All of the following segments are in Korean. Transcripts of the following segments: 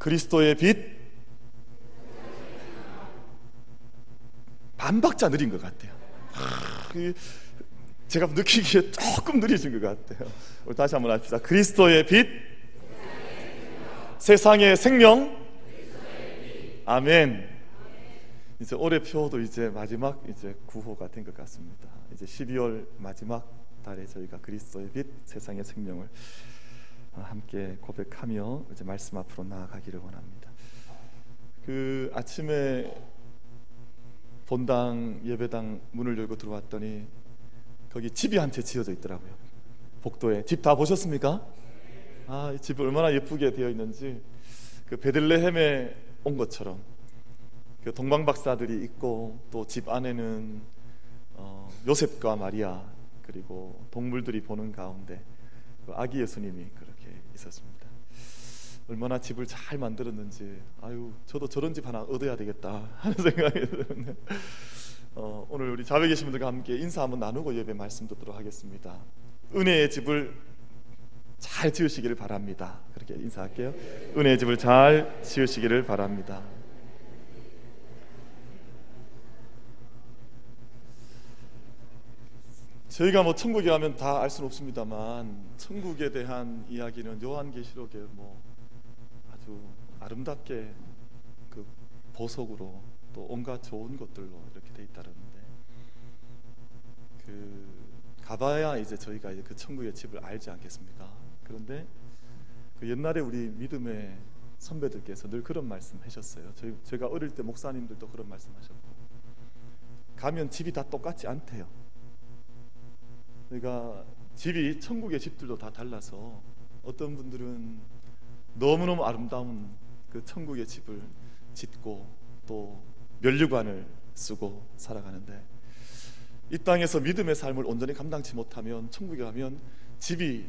그리스도의 빛 반박자 느린 것 같아요. 그 제가 느끼기에 조금 느려진 것 같아요. 우리 다시 한번 합시다. 그리스도의 빛, 세상의 생명, 아멘. 이제 올해 표도 이제 마지막 이제 구호가 된 것 같습니다. 이제 12월 마지막 달에 저희가 그리스도의 빛, 세상의 생명을 함께 고백하며 이제 말씀 앞으로 나아가기를 원합니다. 그 아침에 본당 예배당 문을 열고 들어왔더니 거기 집이 한 채 지어져 있더라고요. 복도에 집 다 보셨습니까? 아, 이집 얼마나 예쁘게 되어 있는지 그 베들레헴에 온 것처럼 그 동방 박사들이 있고 또 집 안에는 어, 요셉과 마리아 그리고 동물들이 보는 가운데 그 아기 예수님이 그렇게 있었습니다. 얼마나 집을 잘 만들었는지 아유 저도 저런 집 하나 얻어야 되겠다 하는 생각이 드는데 어, 오늘 우리 자외 계신 분들과 함께 인사 한번 나누고 예배 말씀 듣도록 하겠습니다. 은혜의 집을 잘 지으시기를 바랍니다. 그렇게 인사할게요. 은혜의 집을 잘 지으시기를 바랍니다. 저희가 뭐 천국에 가면 다 알 수는 없습니다만 천국에 대한 이야기는 요한계시록에 뭐 아주 아름답게 그 보석으로 또 온갖 좋은 것들로 이렇게 돼 있다는데 그 가봐야 이제 저희가 이제 그 천국의 집을 알지 않겠습니까? 그런데 그 옛날에 우리 믿음의 선배들께서 늘 그런 말씀하셨어요. 저희 제가 어릴 때 목사님들도 그런 말씀하셨고 가면 집이 다 똑같지 않대요. 그러니까 집이 천국의 집들도 다 달라서 어떤 분들은 너무너무 아름다운 그 천국의 집을 짓고 또 면류관을 쓰고 살아가는데 이 땅에서 믿음의 삶을 온전히 감당치 못하면 천국에 가면 집이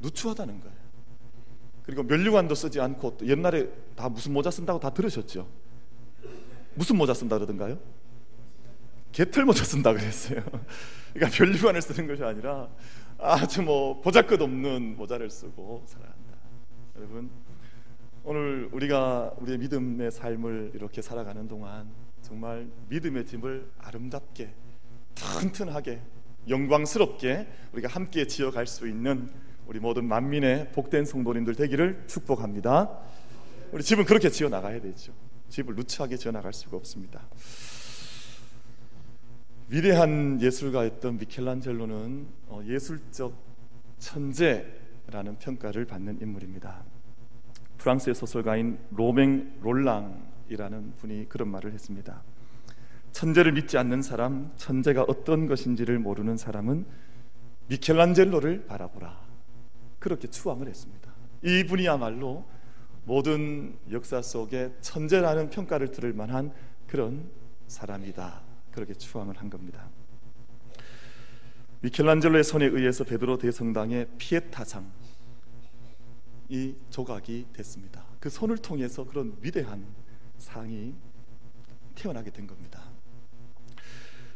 누추하다는 거예요. 그리고 면류관도 쓰지 않고 또 옛날에 다 무슨 모자 쓴다고 다 들으셨죠? 무슨 모자 쓴다 그러던가요? 개털 모자 쓴다 그랬어요. 그러니까 별류관을 쓰는 것이 아니라 아주 뭐 보잘것 없는 모자를 쓰고 살아간다. 여러분 오늘 우리가 우리의 믿음의 삶을 이렇게 살아가는 동안 정말 믿음의 집을 아름답게 튼튼하게 영광스럽게 우리가 함께 지어갈 수 있는 우리 모든 만민의 복된 성도님들 되기를 축복합니다. 우리 집은 그렇게 지어 나가야 되죠. 집을 누추하게 지어 나갈 수가 없습니다. 위대한 예술가였던 미켈란젤로는 어, 예술적 천재라는 평가를 받는 인물입니다. 프랑스의 소설가인 로맹 롤랑이라는 분이 그런 말을 했습니다. 천재를 믿지 않는 사람, 천재가 어떤 것인지를 모르는 사람은 미켈란젤로를 바라보라. 그렇게 추앙을 했습니다. 이분이야말로 모든 역사 속에 천재라는 평가를 들을 만한 그런 사람이다. 그렇게 추앙을 한 겁니다. 미켈란젤로의 손에 의해서 베드로 대성당의 피에타상 이 조각이 됐습니다. 그 손을 통해서 그런 위대한 상이 태어나게 된 겁니다.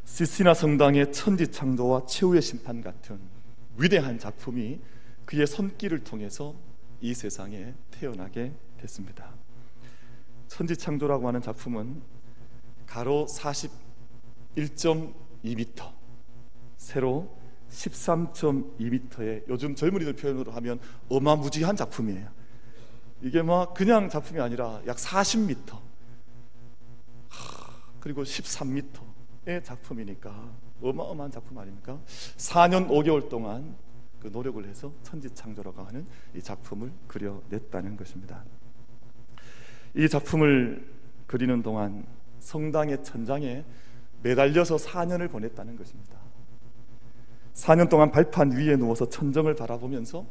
시시나 성당의 천지 창조와 최후의 심판 같은 위대한 작품이 그의 손길을 통해서 이 세상에 태어나게 됐습니다. 천지 창조라고 하는 작품은 가로 40 1.2m, 세로 13.2m의 요즘 젊은이들 표현으로 하면 어마무지한 작품이에요. 이게 뭐 그냥 작품이 아니라 약 40m, 그리고 13m의 작품이니까 어마어마한 작품 아닙니까? 4년 5개월 동안 그 노력을 해서 천지창조라고 하는 이 작품을 그려냈다는 것입니다. 이 작품을 그리는 동안 성당의 천장에 매달려서 4년을 보냈다는 것입니다. 4년 동안 발판 위에 누워서 천정을 바라보면서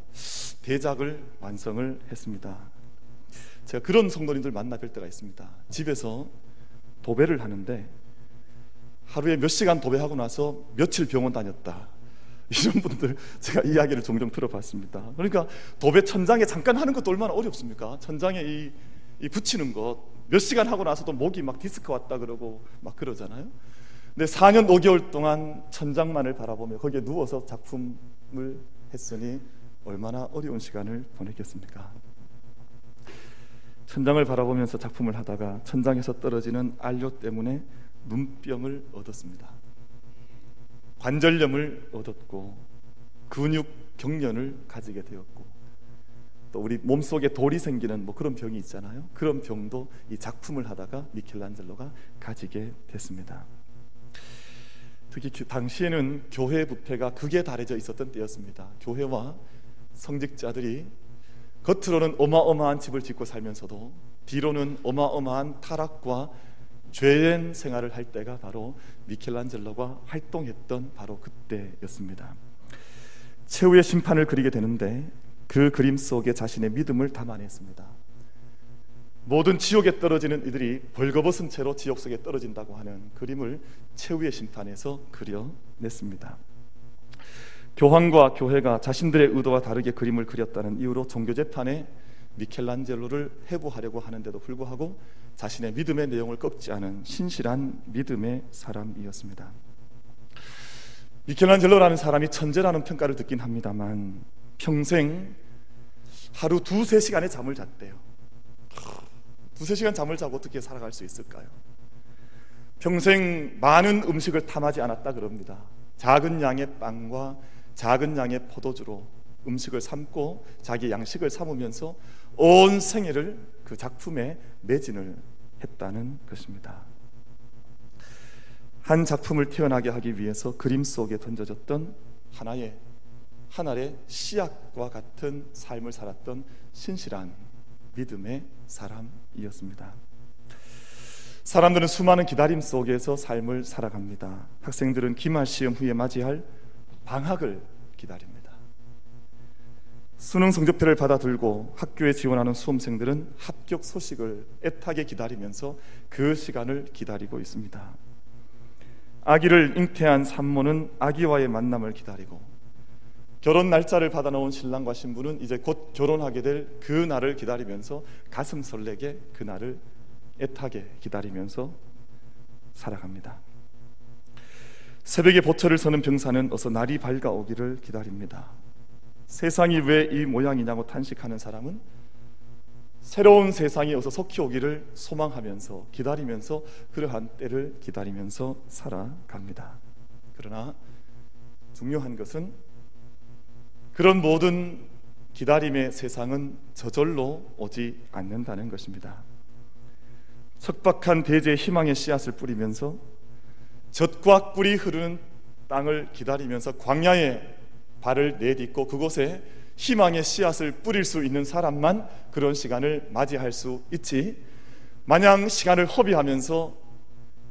대작을 완성을 했습니다. 제가 그런 성도님들 만나 뵐 때가 있습니다. 집에서 도배를 하는데 하루에 몇 시간 도배하고 나서 며칠 병원 다녔다. 이런 분들 제가 이야기를 종종 들어봤습니다. 그러니까 도배 천장에 잠깐 하는 것도 얼마나 어렵습니까? 천장에 이, 이 붙이는 것 몇 시간 하고 나서도 목이 막 디스크 왔다 그러고 막 그러잖아요. 근데 4년 5개월 동안 천장만을 바라보며 거기에 누워서 작품을 했으니 얼마나 어려운 시간을 보냈겠습니까? 천장을 바라보면서 작품을 하다가 천장에서 떨어지는 안료 때문에 눈병을 얻었습니다. 관절염을 얻었고 근육 경련을 가지게 되었고 또 우리 몸속에 돌이 생기는 뭐 그런 병이 있잖아요. 그런 병도 이 작품을 하다가 미켈란젤로가 가지게 됐습니다. 특히 당시에는 교회 부패가 극에 달해져 있었던 때였습니다. 교회와 성직자들이 겉으로는 어마어마한 집을 짓고 살면서도 뒤로는 어마어마한 타락과 죄인 생활을 할 때가 바로 미켈란젤로가 활동했던 바로 그때였습니다. 최후의 심판을 그리게 되는데 그 그림 속에 자신의 믿음을 담아냈습니다. 모든 지옥에 떨어지는 이들이 벌거벗은 채로 지옥 속에 떨어진다고 하는 그림을 최후의 심판에서 그려냈습니다. 교황과 교회가 자신들의 의도와 다르게 그림을 그렸다는 이유로 종교 재판에 미켈란젤로를 해부하려고 하는데도 불구하고 자신의 믿음의 내용을 꺾지 않은 신실한 믿음의 사람이었습니다. 미켈란젤로라는 사람이 천재라는 평가를 듣긴 합니다만 평생 하루 두세 시간의 잠을 잤대요. 두세 시간 잠을 자고 어떻게 살아갈 수 있을까요? 평생 많은 음식을 탐하지 않았다 그럽니다. 작은 양의 빵과 작은 양의 포도주로 음식을 삼고 자기 양식을 삼으면서 온 생애를 그 작품에 매진을 했다는 것입니다. 한 작품을 태어나게 하기 위해서 그림 속에 던져졌던 하나의 하나의 씨앗과 같은 삶을 살았던 신실한 믿음의 사람이었습니다. 사람들은 수많은 기다림 속에서 삶을 살아갑니다. 학생들은 기말 시험 후에 맞이할 방학을 기다립니다. 수능 성적표를 받아들고 학교에 지원하는 수험생들은 합격 소식을 애타게 기다리면서 그 시간을 기다리고 있습니다. 아기를 잉태한 산모는 아기와의 만남을 기다리고 결혼 날짜를 받아놓은 신랑과 신부는 이제 곧 결혼하게 될 그 날을 기다리면서 가슴 설레게 그 날을 애타게 기다리면서 살아갑니다. 새벽에 보철을 서는 병사는 어서 날이 밝아오기를 기다립니다. 세상이 왜 이 모양이냐고 탄식하는 사람은 새로운 세상이 어서 속히 오기를 소망하면서 기다리면서 그러한 때를 기다리면서 살아갑니다. 그러나 중요한 것은 그런 모든 기다림의 세상은 저절로 오지 않는다는 것입니다. 척박한 대지에 희망의 씨앗을 뿌리면서 젖과 꿀이 흐르는 땅을 기다리면서 광야에 발을 내딛고 그곳에 희망의 씨앗을 뿌릴 수 있는 사람만 그런 시간을 맞이할 수 있지. 마냥 시간을 허비하면서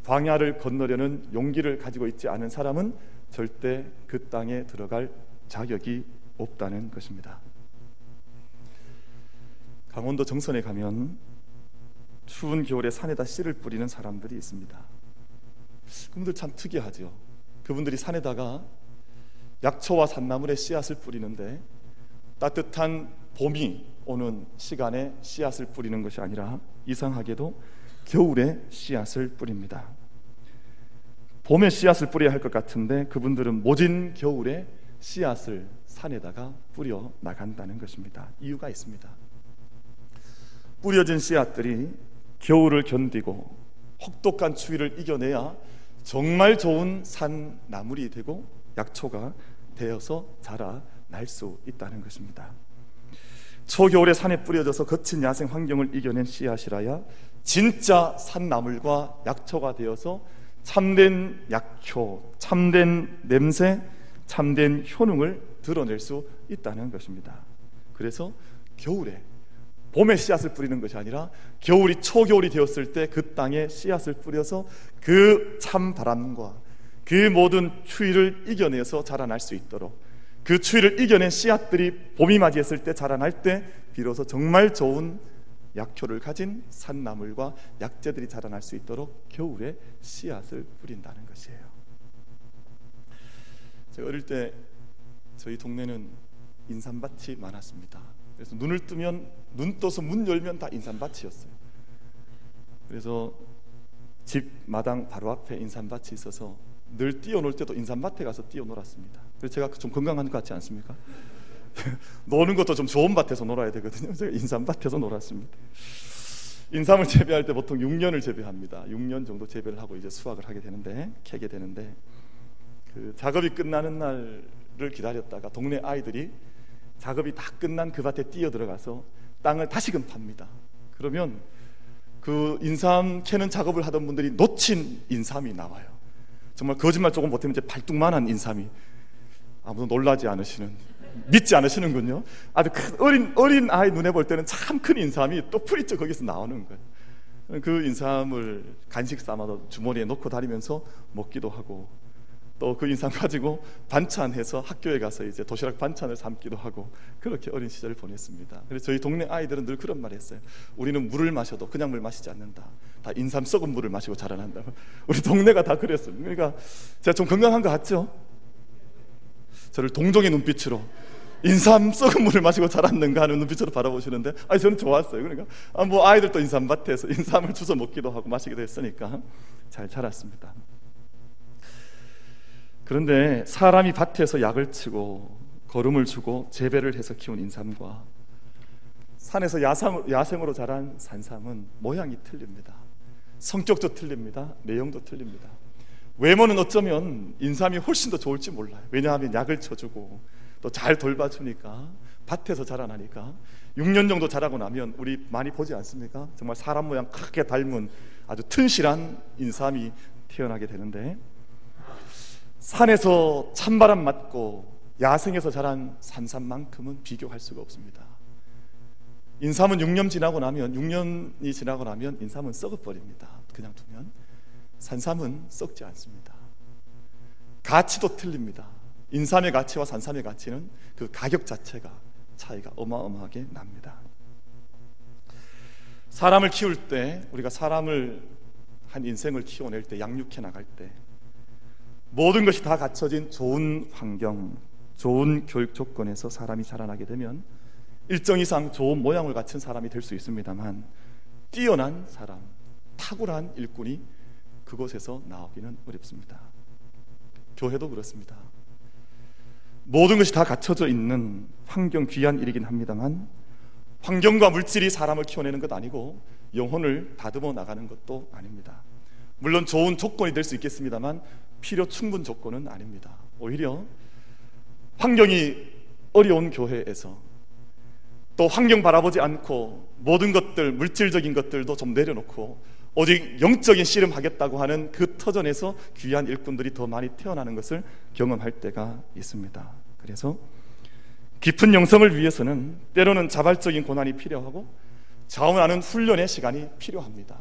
광야를 건너려는 용기를 가지고 있지 않은 사람은 절대 그 땅에 들어갈 자격이 없다는 것입니다. 강원도 정선에 가면 추운 겨울에 산에다 씨를 뿌리는 사람들이 있습니다. 그분들 참 특이하죠. 그분들이 산에다가 약초와 산나물의 씨앗을 뿌리는데 따뜻한 봄이 오는 시간에 씨앗을 뿌리는 것이 아니라 이상하게도 겨울에 씨앗을 뿌립니다. 봄에 씨앗을 뿌려야 할 것 같은데 그분들은 모진 겨울에 씨앗을 산에다가 뿌려 나간다는 것입니다. 이유가 있습니다. 뿌려진 씨앗들이 겨울을 견디고 혹독한 추위를 이겨내야 정말 좋은 산 나물이 되고 약초가 되어서 자라 날 수 있다는 것입니다. 초겨울에 산에 뿌려져서 거친 야생 환경을 이겨낸 씨앗이라야 진짜 산나물과 약초가 되어서 참된 약초, 참된 냄새, 참된 효능을 드러낼 수 있다는 것입니다. 그래서 겨울에 봄에 씨앗을 뿌리는 것이 아니라 겨울이 초겨울이 되었을 때 그 땅에 씨앗을 뿌려서 그 참 바람과 그 모든 추위를 이겨내서 자라날 수 있도록 그 추위를 이겨낸 씨앗들이 봄이 맞이했을 때 자라날 때 비로소 정말 좋은 약효를 가진 산나물과 약재들이 자라날 수 있도록 겨울에 씨앗을 뿌린다는 것이에요. 제가 어릴 때 저희 동네는 인삼밭이 많았습니다. 그래서 눈을 뜨면 눈 떠서 문 열면 다 인삼밭이었어요. 그래서 집 마당 바로 앞에 인삼밭이 있어서 늘 뛰어놀 때도 인삼밭에 가서 뛰어놀았습니다. 그래서 제가 좀 건강한 것 같지 않습니까? 노는 것도 좀 좋은 밭에서 놀아야 되거든요. 제가 인삼밭에서 놀았습니다. 인삼을 재배할 때 보통 6년을 재배합니다. 6년 정도 재배를 하고 이제 수확을 하게 되는데 캐게 되는데 그 작업이 끝나는 날을 기다렸다가 동네 아이들이 작업이 다 끝난 그 밭에 뛰어 들어가서 땅을 다시금 팝니다. 그러면 그 인삼 캐는 작업을 하던 분들이 놓친 인삼이 나와요. 정말 거짓말 조금 못하면 이제 발뚝만한 인삼이 아무도 놀라지 않으시는 믿지 않으시는군요. 아주 큰 어린 어린 아이 눈에 볼 때는 참 큰 인삼이 또 풀이죠 거기서 나오는 거예요. 그 인삼을 간식 삼아서 주머니에 넣고 다니면서 먹기도 하고 또 그 인상 가지고 반찬해서 학교에 가서 이제 도시락 반찬을 삶기도 하고 그렇게 어린 시절을 보냈습니다. 그래서 저희 동네 아이들은 늘 그런 말 했어요. 우리는 물을 마셔도 그냥 물 마시지 않는다. 다 인삼 썩은 물을 마시고 자라난다. 우리 동네가 다 그랬어요. 그러니까 제가 좀 건강한 것 같죠? 저를 동정의 눈빛으로 인삼 썩은 물을 마시고 자랐는가 하는 눈빛으로 바라보시는데 아니 저는 좋았어요. 그러니까 아, 뭐 아이들도 인삼밭에서 인삼을 주워 먹기도 하고 마시기도 했으니까 잘 자랐습니다. 그런데 사람이 밭에서 약을 치고 거름을 주고 재배를 해서 키운 인삼과 산에서 야상, 야생으로 자란 산삼은 모양이 틀립니다. 성격도 틀립니다. 내용도 틀립니다. 외모는 어쩌면 인삼이 훨씬 더 좋을지 몰라요. 왜냐하면 약을 쳐주고 또 잘 돌봐주니까 밭에서 자라나니까 6년 정도 자라고 나면 우리 많이 보지 않습니까? 정말 사람 모양 크게 닮은 아주 튼실한 인삼이 태어나게 되는데 산에서 찬바람 맞고 야생에서 자란 산삼만큼은 비교할 수가 없습니다. 인삼은 6년 지나고 나면 6년이 지나고 나면 인삼은 썩어 버립니다. 그냥 두면 산삼은 썩지 않습니다. 가치도 틀립니다. 인삼의 가치와 산삼의 가치는 그 가격 자체가 차이가 어마어마하게 납니다. 사람을 키울 때 우리가 사람을 한 인생을 키워낼 때 양육해 나갈 때 모든 것이 다 갖춰진 좋은 환경, 좋은 교육 조건에서 사람이 자라나게 되면 일정 이상 좋은 모양을 갖춘 사람이 될 수 있습니다만 뛰어난 사람, 탁월한 일꾼이 그곳에서 나오기는 어렵습니다. 교회도 그렇습니다. 모든 것이 다 갖춰져 있는 환경 귀한 일이긴 합니다만 환경과 물질이 사람을 키워내는 것 아니고 영혼을 다듬어 나가는 것도 아닙니다. 물론 좋은 조건이 될 수 있겠습니다만 필요 충분 조건은 아닙니다. 오히려 환경이 어려운 교회에서 또 환경 바라보지 않고 모든 것들 물질적인 것들도 좀 내려놓고 오직 영적인 씨름하겠다고 하는 그 터전에서 귀한 일꾼들이 더 많이 태어나는 것을 경험할 때가 있습니다. 그래서 깊은 영성을 위해서는 때로는 자발적인 고난이 필요하고 자원하는 훈련의 시간이 필요합니다.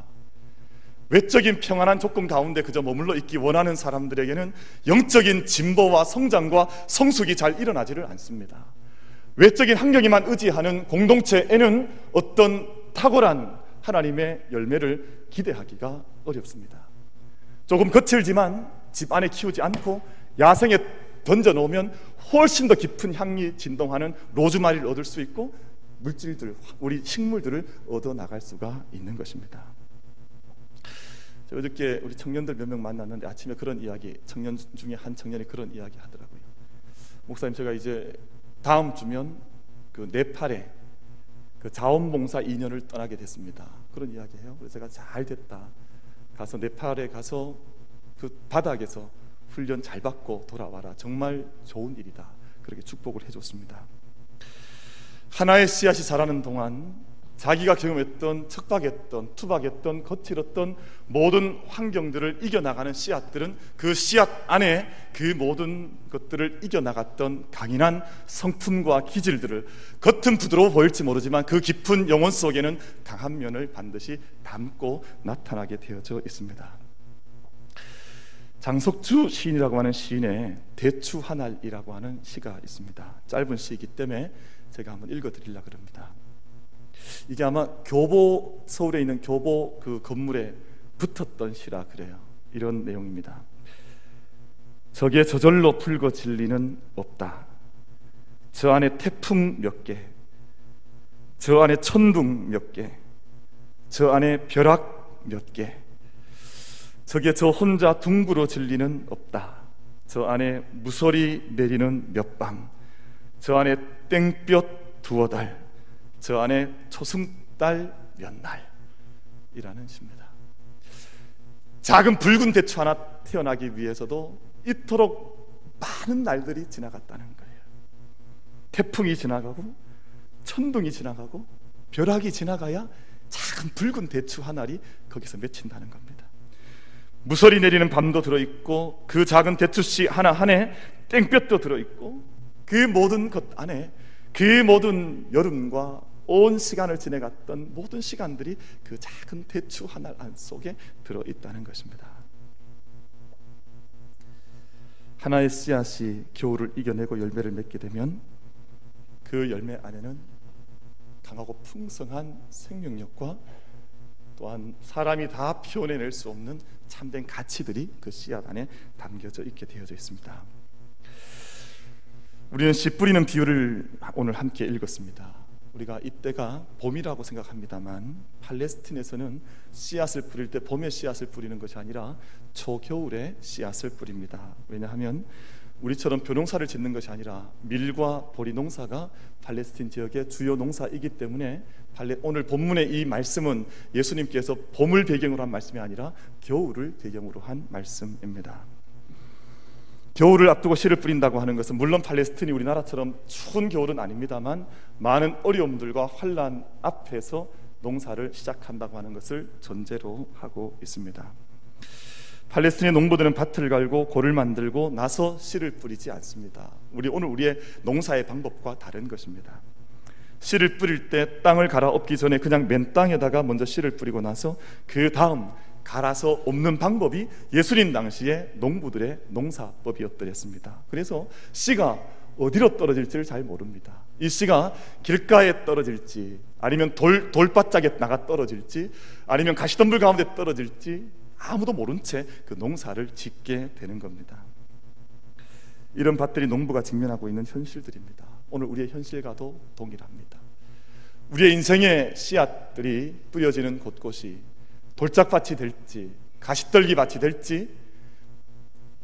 외적인 평안한 조건 가운데 그저 머물러 있기 원하는 사람들에게는 영적인 진보와 성장과 성숙이 잘 일어나지를 않습니다. 외적인 환경에만 의지하는 공동체에는 어떤 탁월한 하나님의 열매를 기대하기가 어렵습니다. 조금 거칠지만 집 안에 키우지 않고 야생에 던져 놓으면 훨씬 더 깊은 향이 진동하는 로즈마리를 얻을 수 있고 물질들, 우리 식물들을 얻어 나갈 수가 있는 것입니다. 어저께 우리 청년들 몇 명 만났는데 아침에 그런 이야기 청년 중에 한 청년이 그런 이야기 하더라고요. 목사님 제가 이제 다음 주면 그 네팔에 그 자원봉사 2년을 떠나게 됐습니다. 그런 이야기해요. 그래서 제가 잘 됐다. 가서 네팔에 가서 그 바닥에서 훈련 잘 받고 돌아와라. 정말 좋은 일이다. 그렇게 축복을 해줬습니다. 하나의 씨앗이 자라는 동안 자기가 경험했던 척박했던 투박했던 거칠었던 모든 환경들을 이겨나가는 씨앗들은 그 씨앗 안에 그 모든 것들을 이겨나갔던 강인한 성품과 기질들을 겉은 부드러워 보일지 모르지만 그 깊은 영혼 속에는 강한 면을 반드시 담고 나타나게 되어져 있습니다. 장석주 시인이라고 하는 시인의 대추 하날이라고 하는 시가 있습니다. 짧은 시이기 때문에 제가 한번 읽어드리려고 합니다. 이게 아마 교보 서울에 있는 교보 그 건물에 붙었던 시라 그래요. 이런 내용입니다. 저게 저절로 풀고 진리는 없다. 저 안에 태풍 몇 개, 저 안에 천둥 몇 개, 저 안에 벼락 몇 개, 저게 저 혼자 둥그러 진리는 없다. 저 안에 무소리 내리는 몇 방, 저 안에 땡볕 두어 달, 저 안에 초승달 몇 날. 이라는 시입니다. 작은 붉은 대추 하나 태어나기 위해서도 이토록 많은 날들이 지나갔다는 거예요. 태풍이 지나가고 천둥이 지나가고 벼락이 지나가야 작은 붉은 대추 한 알이 거기서 맺힌다는 겁니다. 무설이 내리는 밤도 들어있고 그 작은 대추씨 하나 안에 땡볕도 들어있고 그 모든 것 안에 그 모든 여름과 온 시간을 지내갔던 모든 시간들이 그 작은 대추 하나 안 속에 들어 있다는 것입니다. 하나의 씨앗이 겨울을 이겨내고 열매를 맺게 되면 그 열매 안에는 강하고 풍성한 생명력과 또한 사람이 다 표현해낼 수 없는 참된 가치들이 그 씨앗 안에 담겨져 있게 되어져 있습니다. 우리는 씨 뿌리는 비유를 오늘 함께 읽었습니다. 우리가 이때가 봄이라고 생각합니다만 팔레스틴에서는 씨앗을 뿌릴 때 봄에 씨앗을 뿌리는 것이 아니라 초겨울에 씨앗을 뿌립니다. 왜냐하면 우리처럼 벼농사를 짓는 것이 아니라 밀과 보리 농사가 팔레스틴 지역의 주요 농사이기 때문에 오늘 본문의 이 말씀은 예수님께서 봄을 배경으로 한 말씀이 아니라 겨울을 배경으로 한 말씀입니다. 겨울을 앞두고 씨를 뿌린다고 하는 것은 물론 팔레스틴이 우리나라처럼 추운 겨울은 아닙니다만 많은 어려움들과 환란 앞에서 농사를 시작한다고 하는 것을 전제로 하고 있습니다. 팔레스틴의 농부들은 밭을 갈고 골을 만들고 나서 씨를 뿌리지 않습니다. 우리 오늘 우리의 농사의 방법과 다른 것입니다. 씨를 뿌릴 때 땅을 갈아 엎기 전에 그냥 맨 땅에다가 먼저 씨를 뿌리고 나서 그 다음 갈아서 엎는 방법이 예수님 당시에 농부들의 농사법이었더랬습니다. 그래서 씨가 어디로 떨어질지를 잘 모릅니다. 이 씨가 길가에 떨어질지 아니면 돌 돌바짝에 나가 떨어질지 아니면 가시덤불 가운데 떨어질지 아무도 모른 채 그 농사를 짓게 되는 겁니다. 이런 밭들이 농부가 직면하고 있는 현실들입니다. 오늘 우리의 현실과도 동일합니다. 우리의 인생의 씨앗들이 뿌려지는 곳곳이 돌짝밭이 될지 가시떨기 밭이 될지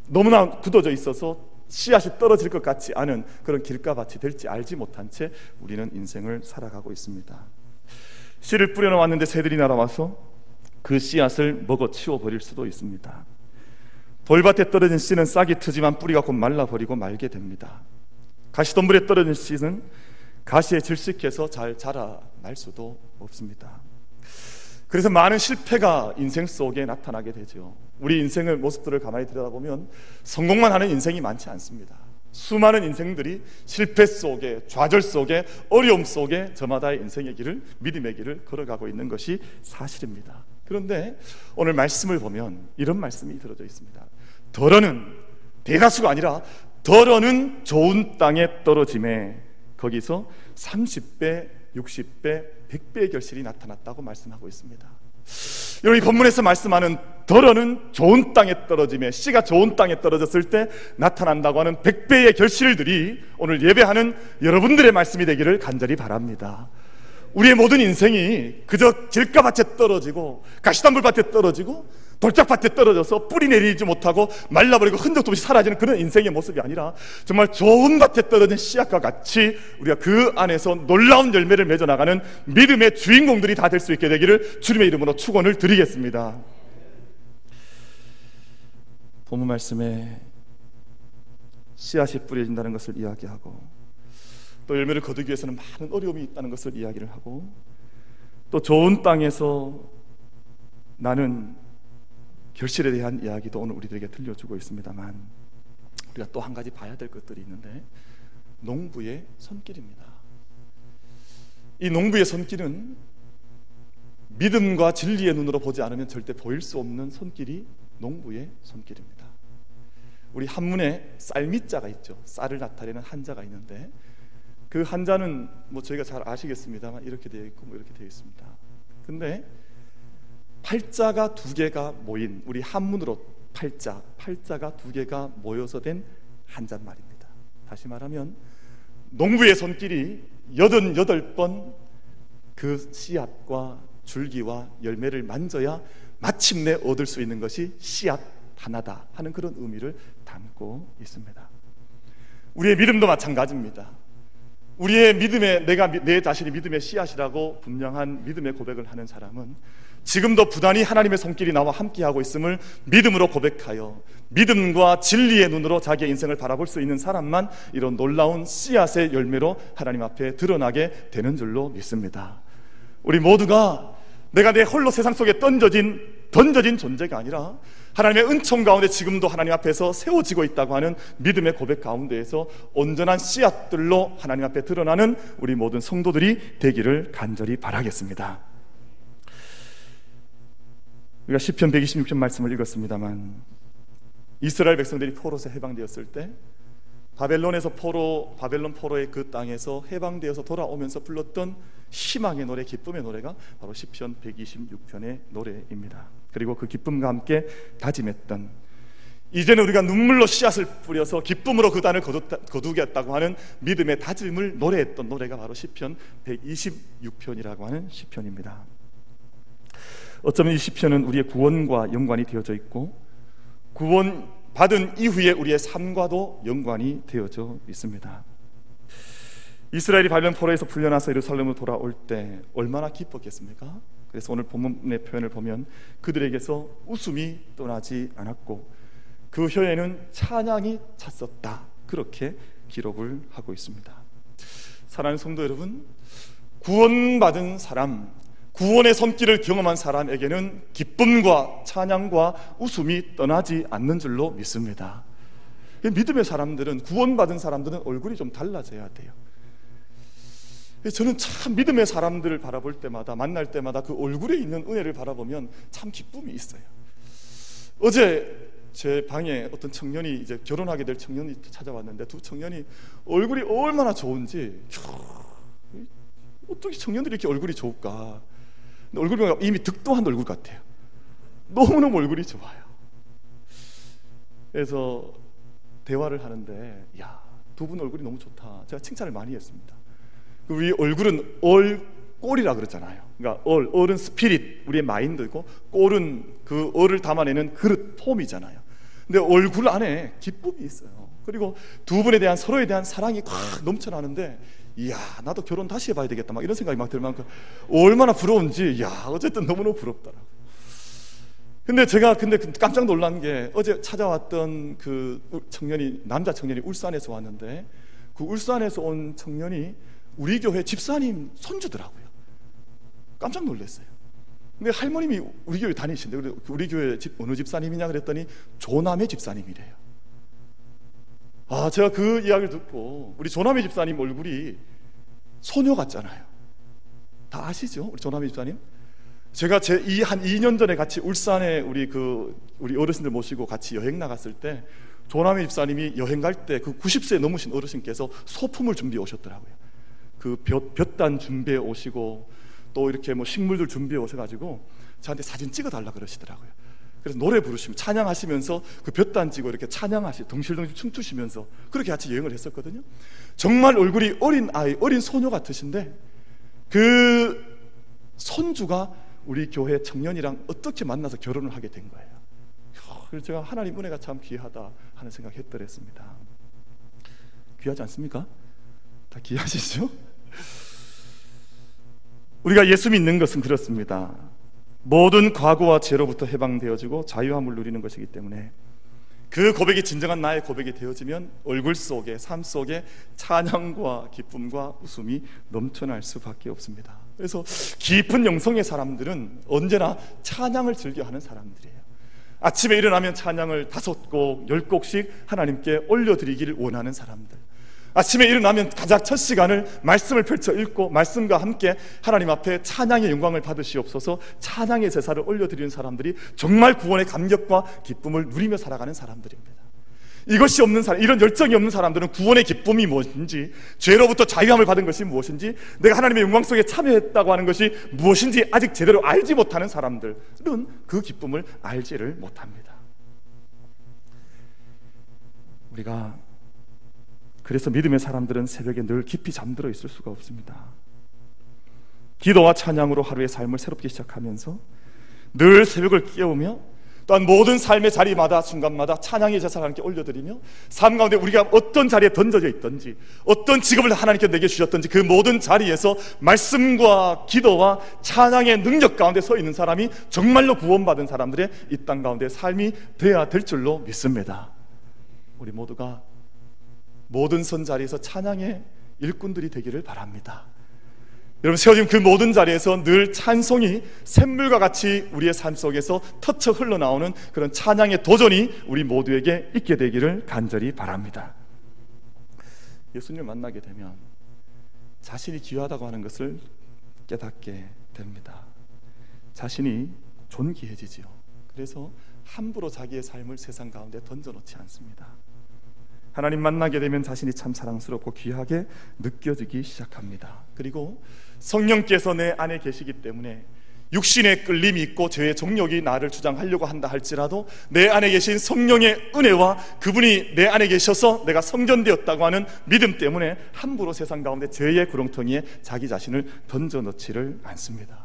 너무나 굳어져 있어서 씨앗이 떨어질 것 같지 않은 그런 길가밭이 될지 알지 못한 채 우리는 인생을 살아가고 있습니다. 씨를 뿌려놓았는데 새들이 날아와서 그 씨앗을 먹어 치워버릴 수도 있습니다. 돌밭에 떨어진 씨는 싹이 트지만 뿌리가 곧 말라버리고 말게 됩니다. 가시덤불에 떨어진 씨는 가시에 질식해서 잘 자라날 수도 없습니다. 그래서 많은 실패가 인생 속에 나타나게 되죠. 우리 인생의 모습들을 가만히 들여다보면 성공만 하는 인생이 많지 않습니다. 수많은 인생들이 실패 속에 좌절 속에 어려움 속에 저마다의 인생의 길을 믿음의 길을 걸어가고 있는 것이 사실입니다. 그런데 오늘 말씀을 보면 이런 말씀이 들어져 있습니다. 덜어는 대다수가 아니라 덜어는 좋은 땅에 떨어짐에 거기서 30배, 60배, 100배의 결실이 나타났다고 말씀하고 있습니다. 여기 본문에서 말씀하는 덜어는 좋은 땅에 떨어짐에 씨가 좋은 땅에 떨어졌을 때 나타난다고 하는 100배의 결실들이 오늘 예배하는 여러분들의 말씀이 되기를 간절히 바랍니다. 우리의 모든 인생이 그저 길가밭에 떨어지고 가시덤불밭에 떨어지고 돌짝밭에 떨어져서 뿌리 내리지 못하고 말라버리고 흔적도 없이 사라지는 그런 인생의 모습이 아니라 정말 좋은 밭에 떨어진 씨앗과 같이 우리가 그 안에서 놀라운 열매를 맺어 나가는 믿음의 주인공들이 다 될 수 있게 되기를 주님의 이름으로 축원을 드리겠습니다. 본문 말씀에 씨앗이 뿌려진다는 것을 이야기하고 또 열매를 거두기 위해서는 많은 어려움이 있다는 것을 이야기를 하고 또 좋은 땅에서 나는 결실에 대한 이야기도 오늘 우리들에게 들려주고 있습니다만 우리가 또 한 가지 봐야 될 것들이 있는데 농부의 손길입니다. 이 농부의 손길은 믿음과 진리의 눈으로 보지 않으면 절대 보일 수 없는 손길이 농부의 손길입니다. 우리 한문에 쌀미자가 있죠. 쌀을 나타내는 한자가 있는데 그 한자는 뭐 저희가 잘 아시겠습니다만 이렇게 되어 있고 뭐 이렇게 되어 있습니다. 근데 팔자가 두 개가 모인 우리 한문으로 팔자, 팔자가 두 개가 모여서 된 한자말입니다. 다시 말하면 농부의 손길이 여든 번그 씨앗과 줄기와 열매를 만져야 마침내 얻을 수 있는 것이 씨앗 하나다 하는 그런 의미를 담고 있습니다. 우리의 믿음도 마찬가지입니다. 우리의 믿음의 내가 내 자신이 믿음의 씨앗이라고 분명한 믿음의 고백을 하는 사람은 지금도 부단히 하나님의 손길이 나와 함께하고 있음을 믿음으로 고백하여 믿음과 진리의 눈으로 자기의 인생을 바라볼 수 있는 사람만 이런 놀라운 씨앗의 열매로 하나님 앞에 드러나게 되는 줄로 믿습니다. 우리 모두가 내가 내 홀로 세상 속에 던져진 던져진 존재가 아니라 하나님의 은총 가운데 지금도 하나님 앞에서 세워지고 있다고 하는 믿음의 고백 가운데에서 온전한 씨앗들로 하나님 앞에 드러나는 우리 모든 성도들이 되기를 간절히 바라겠습니다. 우리가 시편 126편 말씀을 읽었습니다만 이스라엘 백성들이 포로에서 해방되었을 때 바벨론에서 포로 바벨론 포로의 그 땅에서 해방되어서 돌아오면서 불렀던 희망의 노래, 기쁨의 노래가 바로 시편 126편의 노래입니다. 그리고 그 기쁨과 함께 다짐했던 이제는 우리가 눈물로 씨앗을 뿌려서 기쁨으로 그 단을 거두 겠다고 하는 믿음의 다짐을 노래했던 노래가 바로 시편 126편이라고 하는 시편입니다. 어쩌면 이 시편은 우리의 구원과 연관이 되어져 있고 구원 받은 이후에 우리의 삶과도 연관이 되어져 있습니다. 이스라엘이 발련 포로에서 풀려나서 예루살렘으로 돌아올 때 얼마나 기뻤겠습니까? 그래서 오늘 본문의 표현을 보면 그들에게서 웃음이 떠나지 않았고 그 혀에는 찬양이 찼었다. 그렇게 기록을 하고 있습니다. 사랑하는 성도 여러분, 구원받은 사람, 구원의 손길을 경험한 사람에게는 기쁨과 찬양과 웃음이 떠나지 않는 줄로 믿습니다. 믿음의 사람들은 구원받은 사람들은 얼굴이 좀 달라져야 돼요. 저는 참 믿음의 사람들을 바라볼 때마다 만날 때마다 그 얼굴에 있는 은혜를 바라보면 참 기쁨이 있어요. 어제 제 방에 어떤 청년이 이제 결혼하게 될 청년이 찾아왔는데 두 청년이 얼굴이 얼마나 좋은지 어떻게 청년들이 이렇게 얼굴이 좋을까? 얼굴이 이미 득도한 얼굴 같아요. 너무너무 얼굴이 좋아요. 그래서 대화를 하는데 야, 두 분 얼굴이 너무 좋다. 제가 칭찬을 많이 했습니다. 우리 얼굴은 얼 꼴이라 그러잖아요. 그러니까 얼, 얼은 스피릿, 우리의 마인드고 꼴은 그 얼을 담아내는 그릇, 폼이잖아요. 근데 얼굴 안에 기쁨이 있어요. 그리고 두 분에 대한 서로에 대한 사랑이 꽉 넘쳐나는데 이야 나도 결혼 다시 해봐야 되겠다 막 이런 생각이 막 들 만큼 얼마나 부러운지 야 어쨌든 너무너무 부럽더라고. 근데 제가 근데 그 깜짝 놀란 게 어제 찾아왔던 그 청년이 남자 청년이 울산에서 왔는데 그 울산에서 온 청년이 우리 교회 집사님 손주더라고요. 깜짝 놀랐어요. 근데 할머님이 우리 교회 다니신데 우리 교회 집 어느 집사님이냐 그랬더니 조남의 집사님이래요. 아, 제가 그 이야기를 듣고 우리 조남의 집사님 얼굴이 소녀 같잖아요. 다 아시죠? 우리 조남의 집사님? 제가 제 이 한 2년 전에 같이 울산에 우리 그 우리 어르신들 모시고 같이 여행 나갔을 때 조남의 집사님이 여행 갈 때 그 90세 넘으신 어르신께서 소품을 준비해 오셨더라고요. 그 볕, 볕단 준비해 오시고 또 이렇게 뭐 식물들 준비해 오셔가지고 저한테 사진 찍어 달라 그러시더라고요. 그래서 노래 부르시면 찬양하시면서 그 볕단 지고 이렇게 찬양하시 덩실덩실 춤추시면서 그렇게 같이 여행을 했었거든요. 정말 얼굴이 어린 아이, 어린 소녀 같으신데 그 손주가 우리 교회 청년이랑 어떻게 만나서 결혼을 하게 된 거예요. 그래서 제가 하나님 은혜가 참 귀하다 하는 생각 했더랬습니다. 귀하지 않습니까? 다 귀하시죠? 우리가 예수 믿는 것은 그렇습니다. 모든 과거와 죄로부터 해방되어지고 자유함을 누리는 것이기 때문에 그 고백이 진정한 나의 고백이 되어지면 얼굴 속에 삶 속에 찬양과 기쁨과 웃음이 넘쳐날 수밖에 없습니다. 그래서 깊은 영성의 사람들은 언제나 찬양을 즐겨 하는 사람들이에요. 아침에 일어나면 찬양을 다섯 곡, 열 곡씩 하나님께 올려드리기를 원하는 사람들. 아침에 일어나면 가장 첫 시간을 말씀을 펼쳐 읽고 말씀과 함께 하나님 앞에 찬양의 영광을 받으시옵소서 찬양의 제사를 올려드리는 사람들이 정말 구원의 감격과 기쁨을 누리며 살아가는 사람들입니다. 이것이 없는 사람, 이런 열정이 없는 사람들은 구원의 기쁨이 무엇인지, 죄로부터 자유함을 받은 것이 무엇인지, 내가 하나님의 영광 속에 참여했다고 하는 것이 무엇인지 아직 제대로 알지 못하는 사람들은 그 기쁨을 알지를 못합니다. 우리가 그래서 믿음의 사람들은 새벽에 늘 깊이 잠들어 있을 수가 없습니다. 기도와 찬양으로 하루의 삶을 새롭게 시작하면서 늘 새벽을 깨우며 또한 모든 삶의 자리마다 순간마다 찬양의 제사를 하나님께 올려드리며 삶 가운데 우리가 어떤 자리에 던져져 있든지 어떤 직업을 하나님께 내게 주셨든지 그 모든 자리에서 말씀과 기도와 찬양의 능력 가운데 서 있는 사람이 정말로 구원받은 사람들의 이 땅 가운데 삶이 되어야 될 줄로 믿습니다. 우리 모두가 모든 선 자리에서 찬양의 일꾼들이 되기를 바랍니다. 여러분 세워진 그 모든 자리에서 늘 찬송이 샘물과 같이 우리의 삶 속에서 터쳐 흘러나오는 그런 찬양의 도전이 우리 모두에게 있게 되기를 간절히 바랍니다. 예수님을 만나게 되면 자신이 귀하다고 하는 것을 깨닫게 됩니다. 자신이 존귀해지지요. 그래서 함부로 자기의 삶을 세상 가운데 던져놓지 않습니다. 하나님 만나게 되면 자신이 참 사랑스럽고 귀하게 느껴지기 시작합니다. 그리고 성령께서 내 안에 계시기 때문에 육신의 끌림이 있고 죄의 정욕이 나를 주장하려고 한다 할지라도 내 안에 계신 성령의 은혜와 그분이 내 안에 계셔서 내가 성전되었다고 하는 믿음 때문에 함부로 세상 가운데 죄의 구렁텅이에 자기 자신을 던져 넣지를 않습니다.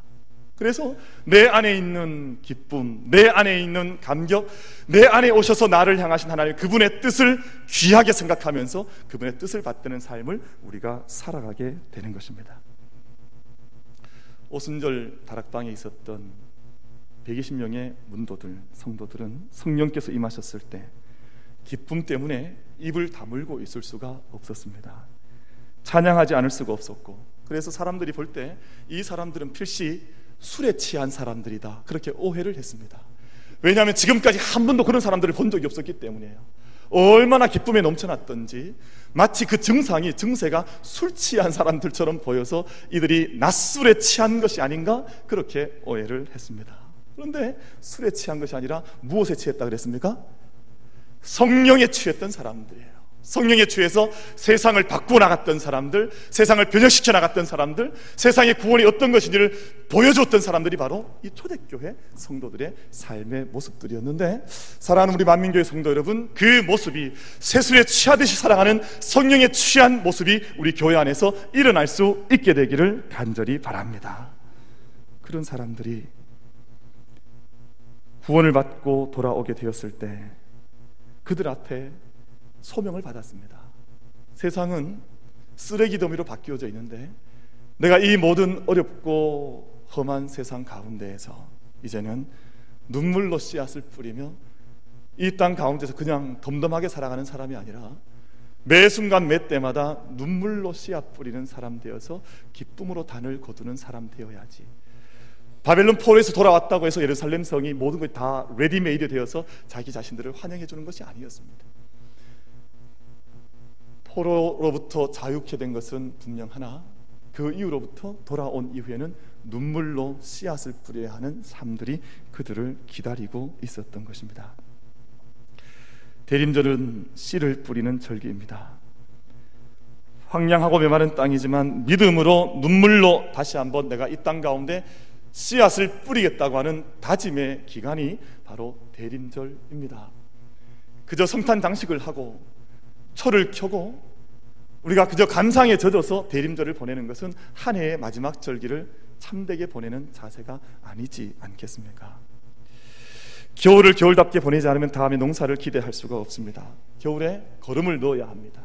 그래서 내 안에 있는 기쁨, 내 안에 있는 감격, 내 안에 오셔서 나를 향하신 하나님 그분의 뜻을 귀하게 생각하면서 그분의 뜻을 받드는 삶을 우리가 살아가게 되는 것입니다. 오순절 다락방에 있었던 120명의 문도들, 성도들은 성령께서 임하셨을 때 기쁨 때문에 입을 다물고 있을 수가 없었습니다. 찬양하지 않을 수가 없었고 그래서 사람들이 볼 때 이 사람들은 필시 술에 취한 사람들이다 그렇게 오해를 했습니다. 왜냐하면 지금까지 한 번도 그런 사람들을 본 적이 없었기 때문이에요. 얼마나 기쁨에 넘쳐났던지 마치 그 증상이 증세가 술 취한 사람들처럼 보여서 이들이 낮술에 취한 것이 아닌가 그렇게 오해를 했습니다. 그런데 술에 취한 것이 아니라 무엇에 취했다 그랬습니까? 성령에 취했던 사람들이에요. 성령에 취해서 세상을 바꾸어 나갔던 사람들, 세상을 변혁시켜 나갔던 사람들, 세상의 구원이 어떤 것인지를 보여줬던 사람들이 바로 이 초대교회 성도들의 삶의 모습들이었는데, 사랑하는 우리 만민교회 성도 여러분, 그 모습이 세술에 취하듯이 살아가는 성령에 취한 모습이 우리 교회 안에서 일어날 수 있게 되기를 간절히 바랍니다. 그런 사람들이 구원을 받고 돌아오게 되었을 때 그들 앞에 소명을 받았습니다. 세상은 쓰레기 더미로 바뀌어져 있는데 내가 이 모든 어렵고 험한 세상 가운데에서 이제는 눈물로 씨앗을 뿌리며 이 땅 가운데서 그냥 덤덤하게 살아가는 사람이 아니라 매 순간 매 때마다 눈물로 씨앗 뿌리는 사람 되어서 기쁨으로 단을 거두는 사람 되어야지. 바벨론 포로에서 돌아왔다고 해서 예루살렘 성이 모든 것이 다 레디메이드 되어서 자기 자신들을 환영해 주는 것이 아니었습니다. 포로로부터 자유케 된 것은 분명 하나 그 이후로부터 돌아온 이후에는 눈물로 씨앗을 뿌려야 하는 삶들이 그들을 기다리고 있었던 것입니다. 대림절은 씨를 뿌리는 절기입니다. 황량하고 메마른 땅이지만 믿음으로 눈물로 다시 한번 내가 이 땅 가운데 씨앗을 뿌리겠다고 하는 다짐의 기간이 바로 대림절입니다. 그저 성탄 장식을 하고 철을 켜고 우리가 그저 감상에 젖어서 대림절을 보내는 것은 한 해의 마지막 절기를 참되게 보내는 자세가 아니지 않겠습니까? 겨울을 겨울답게 보내지 않으면 다음에 농사를 기대할 수가 없습니다. 겨울에 걸음을 넣어야 합니다.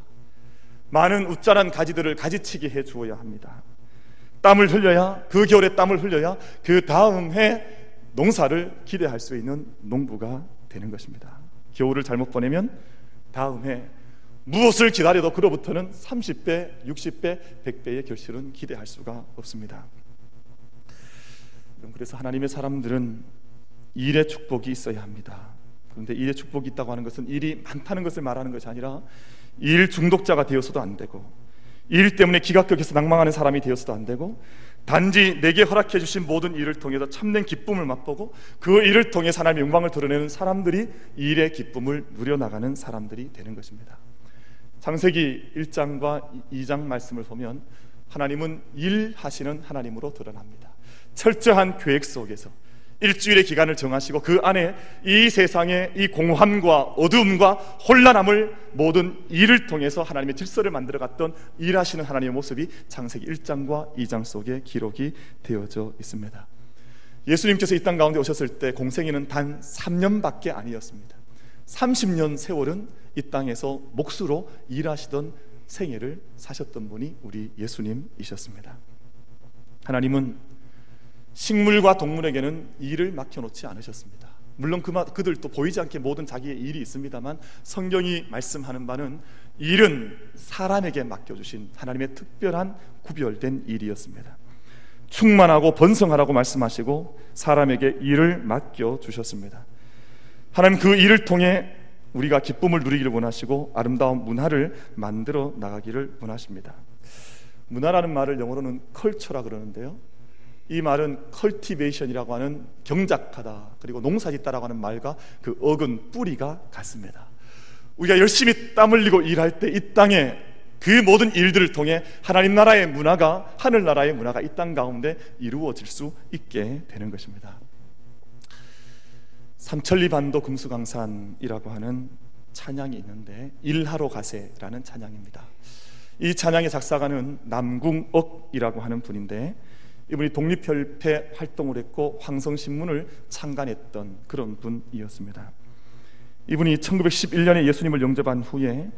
많은 웃자란 가지들을 가지치게 해 주어야 합니다. 땀을 흘려야 그 겨울에 땀을 흘려야 그 다음 해 농사를 기대할 수 있는 농부가 되는 것입니다. 겨울을 잘못 보내면 다음 해 무엇을 기다려도 그로부터는 30배, 60배, 100배의 결실은 기대할 수가 없습니다. 그래서 하나님의 사람들은 일의 축복이 있어야 합니다. 그런데 일의 축복이 있다고 하는 것은 일이 많다는 것을 말하는 것이 아니라 일 중독자가 되어서도 안 되고 일 때문에 기각격해서 낭망하는 사람이 되어서도 안 되고 단지 내게 허락해 주신 모든 일을 통해서 참된 기쁨을 맛보고 그 일을 통해 하나님의 영광을 드러내는 사람들이 일의 기쁨을 누려 나가는 사람들이 되는 것입니다. 창세기 1장과 2장 말씀을 보면 하나님은 일하시는 하나님으로 드러납니다. 철저한 계획 속에서 일주일의 기간을 정하시고 그 안에 이 세상의 이 공함과 어두움과 혼란함을 모든 일을 통해서 하나님의 질서를 만들어 갔던 일하시는 하나님의 모습이 창세기 1장과 2장 속에 기록이 되어져 있습니다. 예수님께서 이 땅 가운데 오셨을 때 공생애는 단 3년밖에 아니었습니다. 30년 세월은 이 땅에서 몫으로 일하시던 생애를 사셨던 분이 우리 예수님이셨습니다. 하나님은 식물과 동물에게는 일을 맡겨놓지 않으셨습니다. 물론 그 그들도 보이지 않게 모든 자기의 일이 있습니다만 성경이 말씀하는 바는 일은 사람에게 맡겨주신 하나님의 특별한 구별된 일이었습니다. 충만하고 번성하라고 말씀하시고 사람에게 일을 맡겨 주셨습니다. 하나님 그 일을 통해 우리가 기쁨을 누리기를 원하시고 아름다운 문화를 만들어 나가기를 원하십니다. 문화라는 말을 영어로는 culture라 그러는데요. 이 말은 cultivation이라고 하는 경작하다 그리고 농사짓다라고 하는 말과 그 어근 뿌리가 같습니다. 우리가 열심히 땀 흘리고 일할 때 이 땅에 그 모든 일들을 통해 하나님 나라의 문화가 하늘 나라의 문화가 이 땅 가운데 이루어질 수 있게 되는 것입니다. 삼천리 반도 금수강산이라고 하는 찬양이 있는데 일하러 가세라는 찬양입니다. 이 찬양의 작사가는 남궁억이라고 하는 분인데 이분이 독립협회 활동을 했고 황성신문을 창간했던 그런 분이었습니다. 이분이 1911년에 예수님을 영접한 후에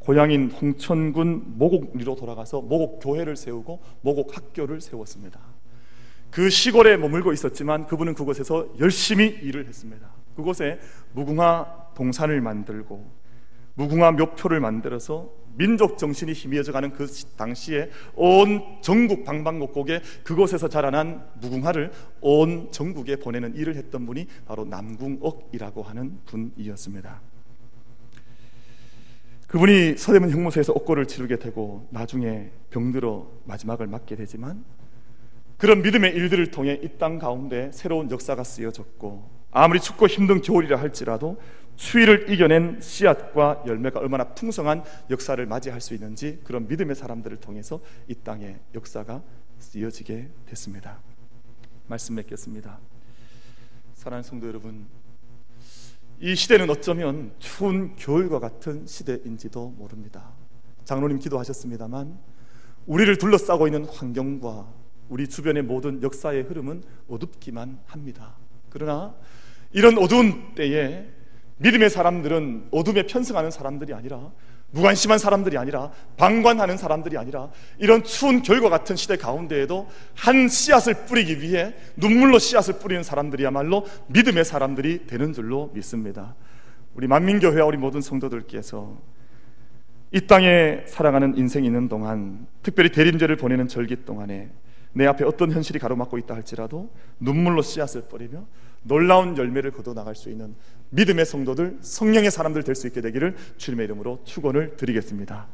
고향인 홍천군 모곡리로 돌아가서 모곡 교회를 세우고 모곡 학교를 세웠습니다. 그 시골에 머물고 있었지만 그분은 그곳에서 열심히 일을 했습니다. 그곳에 무궁화 동산을 만들고 무궁화 묘표를 만들어서 민족 정신이 희미해져 가는 그 당시에 온 전국 방방곡곡에 그곳에서 자라난 무궁화를 온 전국에 보내는 일을 했던 분이 바로 남궁옥이라고 하는 분이었습니다. 그분이 서대문 형무소에서 옥고를 치르게 되고 나중에 병들어 마지막을 맞게 되지만 그런 믿음의 일들을 통해 이 땅 가운데 새로운 역사가 쓰여졌고 아무리 춥고 힘든 겨울이라 할지라도 추위를 이겨낸 씨앗과 열매가 얼마나 풍성한 역사를 맞이할 수 있는지 그런 믿음의 사람들을 통해서 이 땅에 역사가 이어지게 됐습니다. 말씀 맺겠습니다. 사랑하는 성도 여러분, 이 시대는 어쩌면 추운 겨울과 같은 시대인지도 모릅니다. 장로님 기도하셨습니다만 우리를 둘러싸고 있는 환경과 우리 주변의 모든 역사의 흐름은 어둡기만 합니다. 그러나 이런 어두운 때에 믿음의 사람들은 어둠에 편승하는 사람들이 아니라 무관심한 사람들이 아니라 방관하는 사람들이 아니라 이런 추운 결과 같은 시대 가운데에도 한 씨앗을 뿌리기 위해 눈물로 씨앗을 뿌리는 사람들이야말로 믿음의 사람들이 되는 줄로 믿습니다. 우리 만민교회와 우리 모든 성도들께서 이 땅에 살아가는 인생이 있는 동안 특별히 대림제를 보내는 절기 동안에 내 앞에 어떤 현실이 가로막고 있다 할지라도 눈물로 씨앗을 뿌리며 놀라운 열매를 거둬 나갈 수 있는 믿음의 성도들, 성령의 사람들 될 수 있게 되기를 주님의 이름으로 축원을 드리겠습니다.